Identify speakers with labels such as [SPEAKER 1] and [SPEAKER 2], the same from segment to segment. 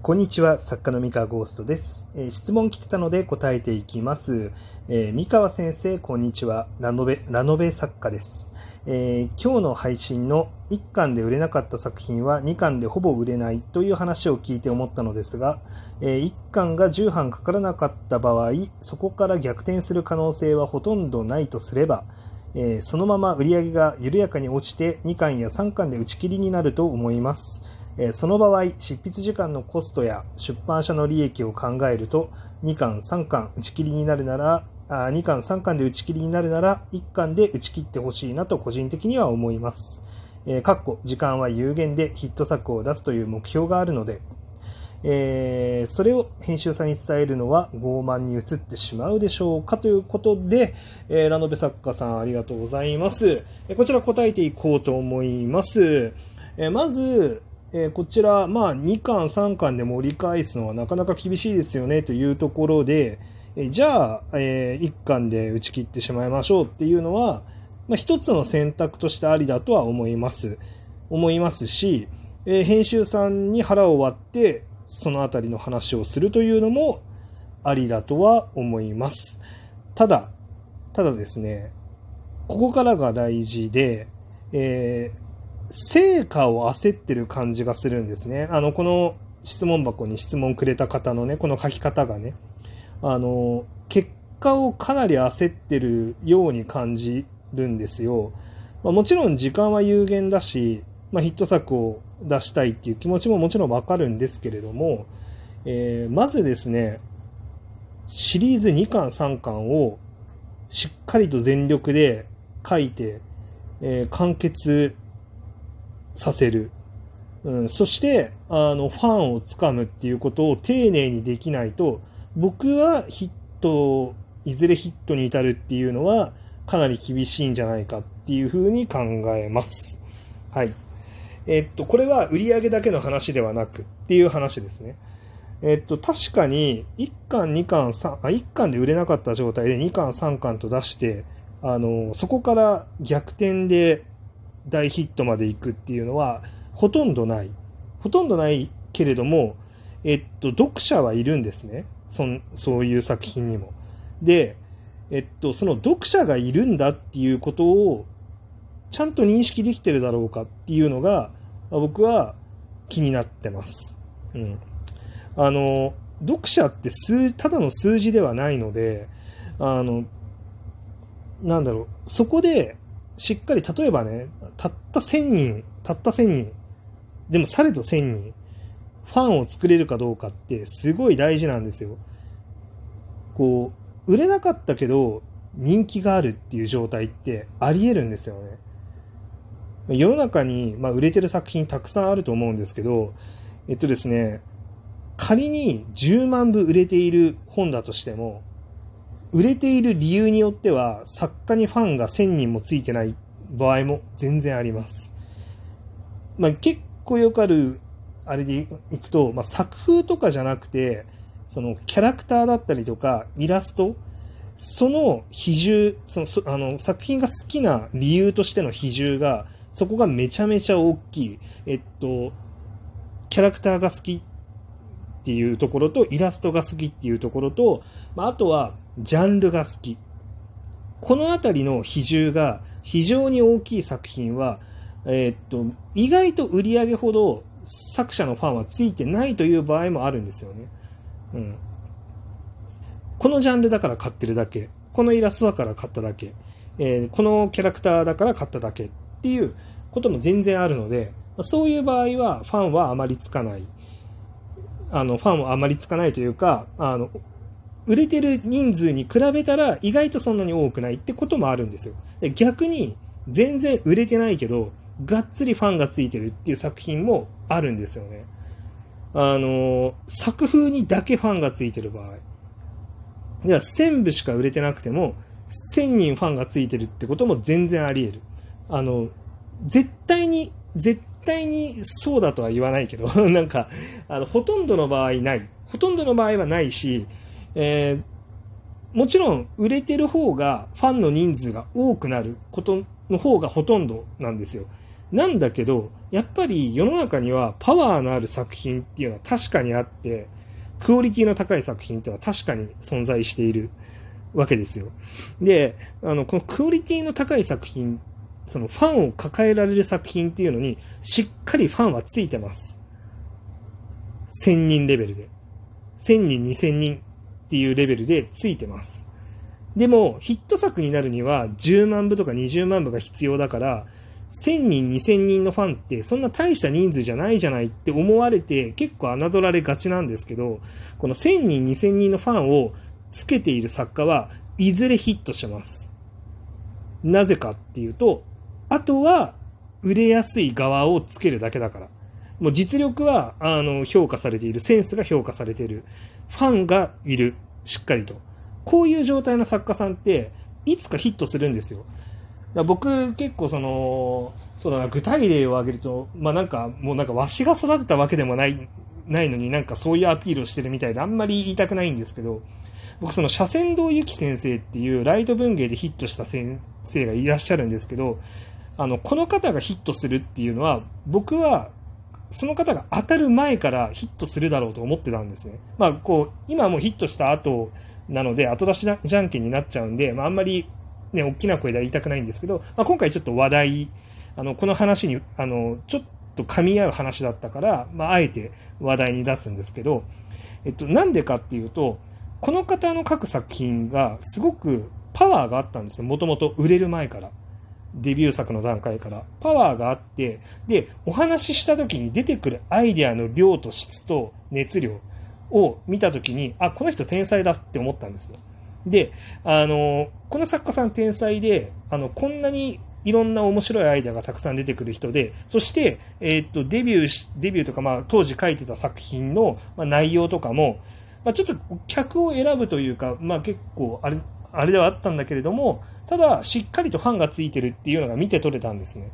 [SPEAKER 1] こんにちは、作家の三河ゴーストです。えー質問来てたので答えていきます。えー三河先生、こんにちは。ラノベ、ラノベ作家です。えー今日の配信の1巻で売れなかった作品は2巻でほぼ売れないという話を聞いて思ったのですが、え1巻が10版かからなかった場合、そこから逆転する可能性はほとんどないとすれば、えーそのまま売り上げが緩やかに落ちて2巻や3巻で打ち切りになると思います。えその場合、執筆時間のコストや出版社の利益を考えると、2巻、3巻打ち切りになるなら、あ2巻、3巻で打ち切りになるなら、1巻で打ち切ってほしいなと個人的には思います。えーかっこ時間は有限でヒット作を出すという目標があるので、えーそれを編集さんに伝えるのは傲慢に移ってしまうでしょうかということで、えーラノベ作家さんありがとうございます。えこちら答えていこうと思います。えまず、えこちら、まあ、2巻、3巻で盛り返すのはなかなか厳しいですよねというところで、えじゃあ、え1巻で打ち切ってしまいましょうっていうのは、まあ、一つの選択としてありだとは思います。思いますし、え編集さんに腹を割って、そのあたりの話をするというのもありだとは思います。ただ、ただですね、ここからが大事で、えー成果を焦ってる感じがするんですね。あの、この質問箱に質問くれた方のね、この書き方がね、あの、結果をかなり焦ってるように感じるんですよ。まあ、もちろん時間は有限だし、まあ、ヒット作を出したいっていう気持ちももちろんわかるんですけれども、えーまずですね、シリーズ2巻3巻をしっかりと全力で書いて、えー完結させる。うん、そして、あの、ファンをつかむっていうことを丁寧にできないと、僕はヒット、いずれヒットに至るっていうのは、かなり厳しいんじゃないかっていうふうに考えます。はい。えっと、これは売上だけの話ではなくっていう話ですね。えっと、確かに、1巻、2巻、3、あ、1巻で売れなかった状態で2巻、3巻と出して、あの、そこから逆転で大ヒットまで行くっていうのは、ほとんどない。ほとんどないけれども、えっと、読者はいるんですね。そんそういう作品にも。で、えっと、その読者がいるんだっていうことを、ちゃんと認識できてるだろうかっていうのが、僕は気になってます。うん。あの、読者って数、ただの数字ではないので、あの、なんだろう、そこで、しっかり、例えばね、たった1000人、たった1000人、でもされど1000人、ファンを作れるかどうかってすごい大事なんですよ。こう、売れなかったけど人気があるっていう状態ってあり得るんですよね。世の中に、まあ、売れてる作品たくさんあると思うんですけど、えっとですね、仮に10万部売れている本だとしても、売れている理由によっては作家にファンが1000人もついてない場合も全然あります。まあ、結構よくあるあれでいくと、まあ、作風とかじゃなくてそのキャラクターだったりとかイラストその比重そのそあの作品が好きな理由としての比重がそこがめちゃめちゃ大きい、えっと、キャラクターが好きっていうところとイラストが好きっていうところと、まあ、あとはジャンルが好きこのあたりの比重が非常に大きい作品は、えーっと意外と売り上げほど作者のファンはついてないという場合もあるんですよね。うん、このジャンルだから買ってるだけこのイラストだから買っただけ、えーこのキャラクターだから買っただけっていうことも全然あるのでそういう場合はファンはあまりつかないあのファンはあまりつかないというかあの売れてる人数に比べたら意外とそんなに多くないってこともあるんですよ。で逆に全然売れてないけどがっつりファンがついてるっていう作品もあるんですよね。あの作風にだけファンがついてる場合。いや1000部しか売れてなくても1000人ファンがついてるってことも全然あり得る。あの絶対に絶対にそうだとは言わないけど なんかあのほとんどの場合ないほとんどの場合はないしえーもちろん売れてる方がファンの人数が多くなることの方がほとんどなんですよ。なんだけど、やっぱり世の中にはパワーのある作品っていうのは確かにあって、クオリティの高い作品っていうのは確かに存在しているわけですよ。で、あの、このクオリティの高い作品、そのファンを抱えられる作品っていうのに、しっかりファンはついてます。1000人レベルで。1000人、2000人っていうレベルでついてます。でも、ヒット作になるには10万部とか20万部が必要だから、1000人、2000人のファンってそんな大した人数じゃないじゃないって思われて結構侮られがちなんですけど、この1000人、2000人のファンをつけている作家はいずれヒットします。なぜかっていうと、あとは売れやすい側をつけるだけだから。もう実力はあの評価されている、センスが評価されている、ファンがいる、しっかりと。こういう状態の作家さんって、いつかヒットするんですよ。だ僕結構その、そうだな、具体例を挙げると、まあなんか、もうなんかわしが育てたわけでもない、ないのになんかそういうアピールをしてるみたいであんまり言いたくないんですけど、僕その斜線道由紀先生っていうライト文芸でヒットした先生がいらっしゃるんですけど、あの、この方がヒットするっていうのは、僕はその方が当たる前からヒットするだろうと思ってたんですね。まあ、こう、今もうヒットした後なので、後出しじゃんけんになっちゃうんで、まあ、あんまりね、大きな声では言いたくないんですけど、まあ、今回ちょっと話題、あの、この話に、あの、ちょっと噛み合う話だったから、まあ、あえて話題に出すんですけど、えっと、なんでかっていうと、この方の書く作品がすごくパワーがあったんですよ。もともと売れる前から。デビュー作の段階から。パワーがあって、で、お話しした時に出てくるアイデアの量と質と熱量を見た時に、あ、この人天才だって思ったんですよ。で、あの、この作家さん天才で、あの、こんなにいろんな面白いアイデアがたくさん出てくる人で、そして、えー、っと、デビューし、デビューとか、まあ、当時書いてた作品の、まあ、内容とかも、まあ、ちょっと客を選ぶというか、まあ、結構、あれ、あれではあったんだけれども、ただ、しっかりとファンがついてるっていうのが見て取れたんですね。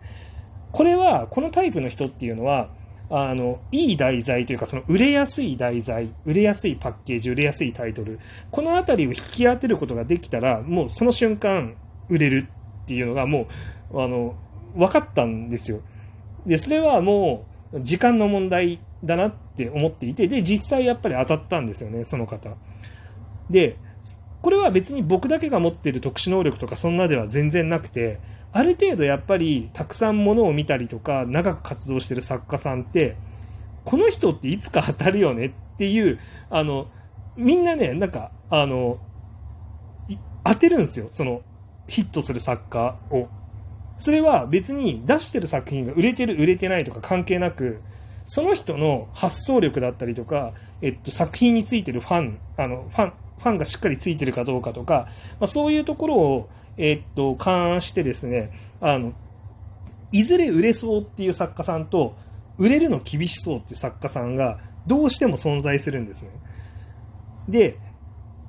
[SPEAKER 1] これは、このタイプの人っていうのは、あの、いい題材というか、その売れやすい題材、売れやすいパッケージ、売れやすいタイトル、このあたりを引き当てることができたら、もうその瞬間、売れるっていうのがもう、あの、分かったんですよ。で、それはもう、時間の問題だなって思っていて、で、実際やっぱり当たったんですよね、その方。で、これは別に僕だけが持ってる特殊能力とかそんなでは全然なくて、ある程度やっぱりたくさんものを見たりとか長く活動してる作家さんってこの人っていつか当たるよねっていうあのみんなねなんかあの当てるんですよ。そのヒットする作家を。それは別に出してる作品が売れてる売れてないとか関係なくその人の発想力だったりとか、えっと、作品についてるファンあのファンファンがしっかりついてるかどうかとか、まあ、そういうところをえー、っと、勘案してですね、あの、いずれ売れそうっていう作家さんと、売れるの厳しそうっていう作家さんが、どうしても存在するんですね。で、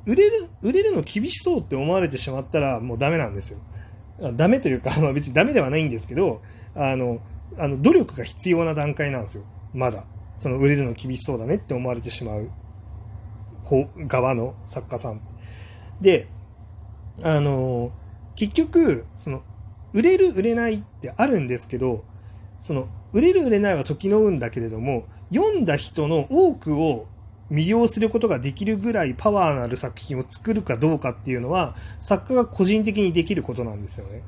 [SPEAKER 1] 売れる、売れるの厳しそうって思われてしまったら、もうダメなんですよ。ダメというか、まあ別にダメではないんですけど、あの、あの、努力が必要な段階なんですよ。まだ。その売れるの厳しそうだねって思われてしまう側の作家さん。で、あの結局、その、売れる売れないってあるんですけど、その、売れる売れないは時の運だけれども、読んだ人の多くを魅了することができるぐらいパワーのある作品を作るかどうかっていうのは、作家が個人的にできることなんですよね。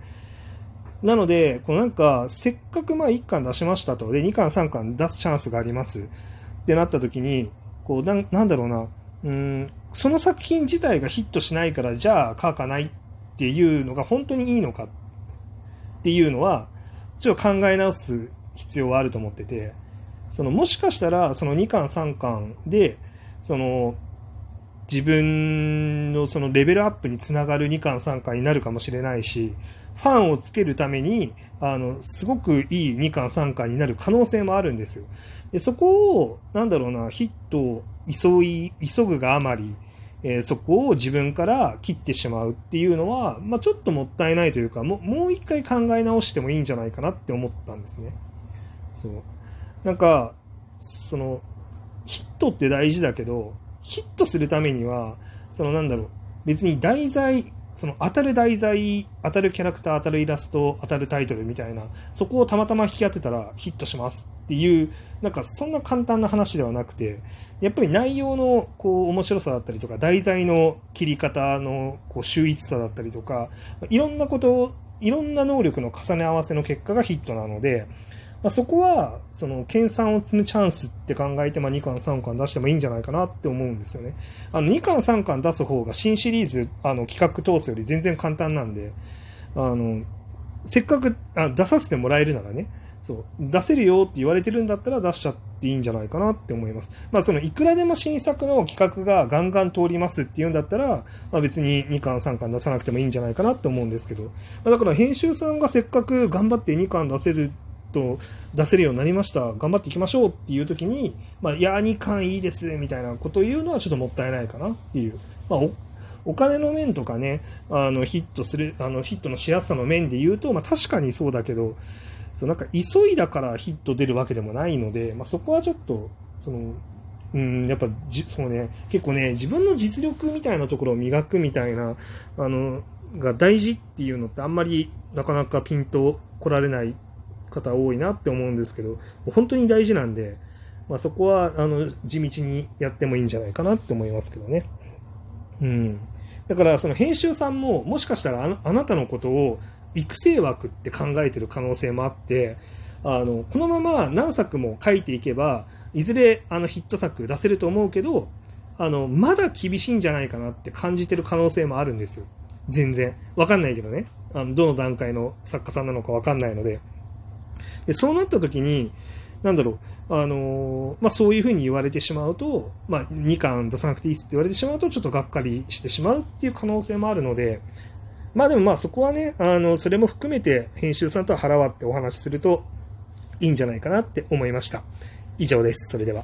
[SPEAKER 1] なので、このなんか、せっかくまあ1巻出しましたと、で、2巻3巻出すチャンスがありますってなった時に、こう、ななんだろうな、うん、その作品自体がヒットしないから、じゃあ書かないっていうのが本当にいいのかっていうのは、ちょっと考え直す必要はあると思ってて、そのもしかしたらその2巻3巻で、その自分のそのレベルアップにつながる2巻3巻になるかもしれないし、ファンをつけるために、あの、すごくいい2巻3巻になる可能性もあるんですよ。でそこを、なんだろうな、ヒットを急い、急ぐがあまり、えー、そこを自分から切ってしまうっていうのは、まあ、ちょっともったいないというかももう一回考え直してもいいんじゃないかなって思ったんですね。そうなんかそのヒットって大事だけどヒットするためにはそのなんだろう別に題材その当たる題材、当たるキャラクター、当たるイラスト、当たるタイトルみたいな、そこをたまたま引き当てたらヒットします。っていう、なんかそんな簡単な話ではなくて、やっぱり内容のこう面白さだったりとか、題材の切り方のこう秀逸さだったりとか、いろんなことを、いろんな能力の重ね合わせの結果がヒットなので、まあ、そこは、その、研鑽を積むチャンスって考えて、まあ、2巻、3巻出してもいいんじゃないかなって思うんですよね。あの、2巻、3巻出す方が新シリーズ、あの、企画通すより全然簡単なんで、あの、せっかくあ出させてもらえるならね、そう、出せるよって言われてるんだったら出しちゃっていいんじゃないかなって思います。まあ、その、いくらでも新作の企画がガンガン通りますっていうんだったら、まあ、別に2巻、3巻出さなくてもいいんじゃないかなって思うんですけど、まあ、だから編集さんがせっかく頑張って2巻出せると出せるようになりました、頑張っていきましょうっていう時に、まあ、いや、2巻いいですみたいなことを言うのはちょっともったいないかなっていう。まあお金の面とかね、あのヒットする、あのヒットのしやすさの面で言うと、まあ、確かにそうだけど、そうなんか急いだからヒット出るわけでもないので、まあ、そこはちょっと、その、うん、やっぱじ、そうね、結構ね、自分の実力みたいなところを磨くみたいな、あの、が大事っていうのってあんまりなかなかピンと来られない方多いなって思うんですけど、本当に大事なんで、まあ、そこはあの地道にやってもいいんじゃないかなって思いますけどね。うん。だからその編集さんももしかしたらあなたのことを育成枠って考えてる可能性もあって、あの、このまま何作も書いていけば、いずれあのヒット作出せると思うけど、あの、まだ厳しいんじゃないかなって感じてる可能性もあるんですよ。全然。わかんないけどね。あの、どの段階の作家さんなのかわかんないので。で、そうなった時に、なんだろう、あのー、まあ、そういうふうに言われてしまうと、まあ、2巻出さなくていいって言われてしまうと、ちょっとがっかりしてしまうっていう可能性もあるので、まあでもまあそこはね、あの、それも含めて編集さんとは腹割ってお話しするといいんじゃないかなって思いました。以上です。それでは。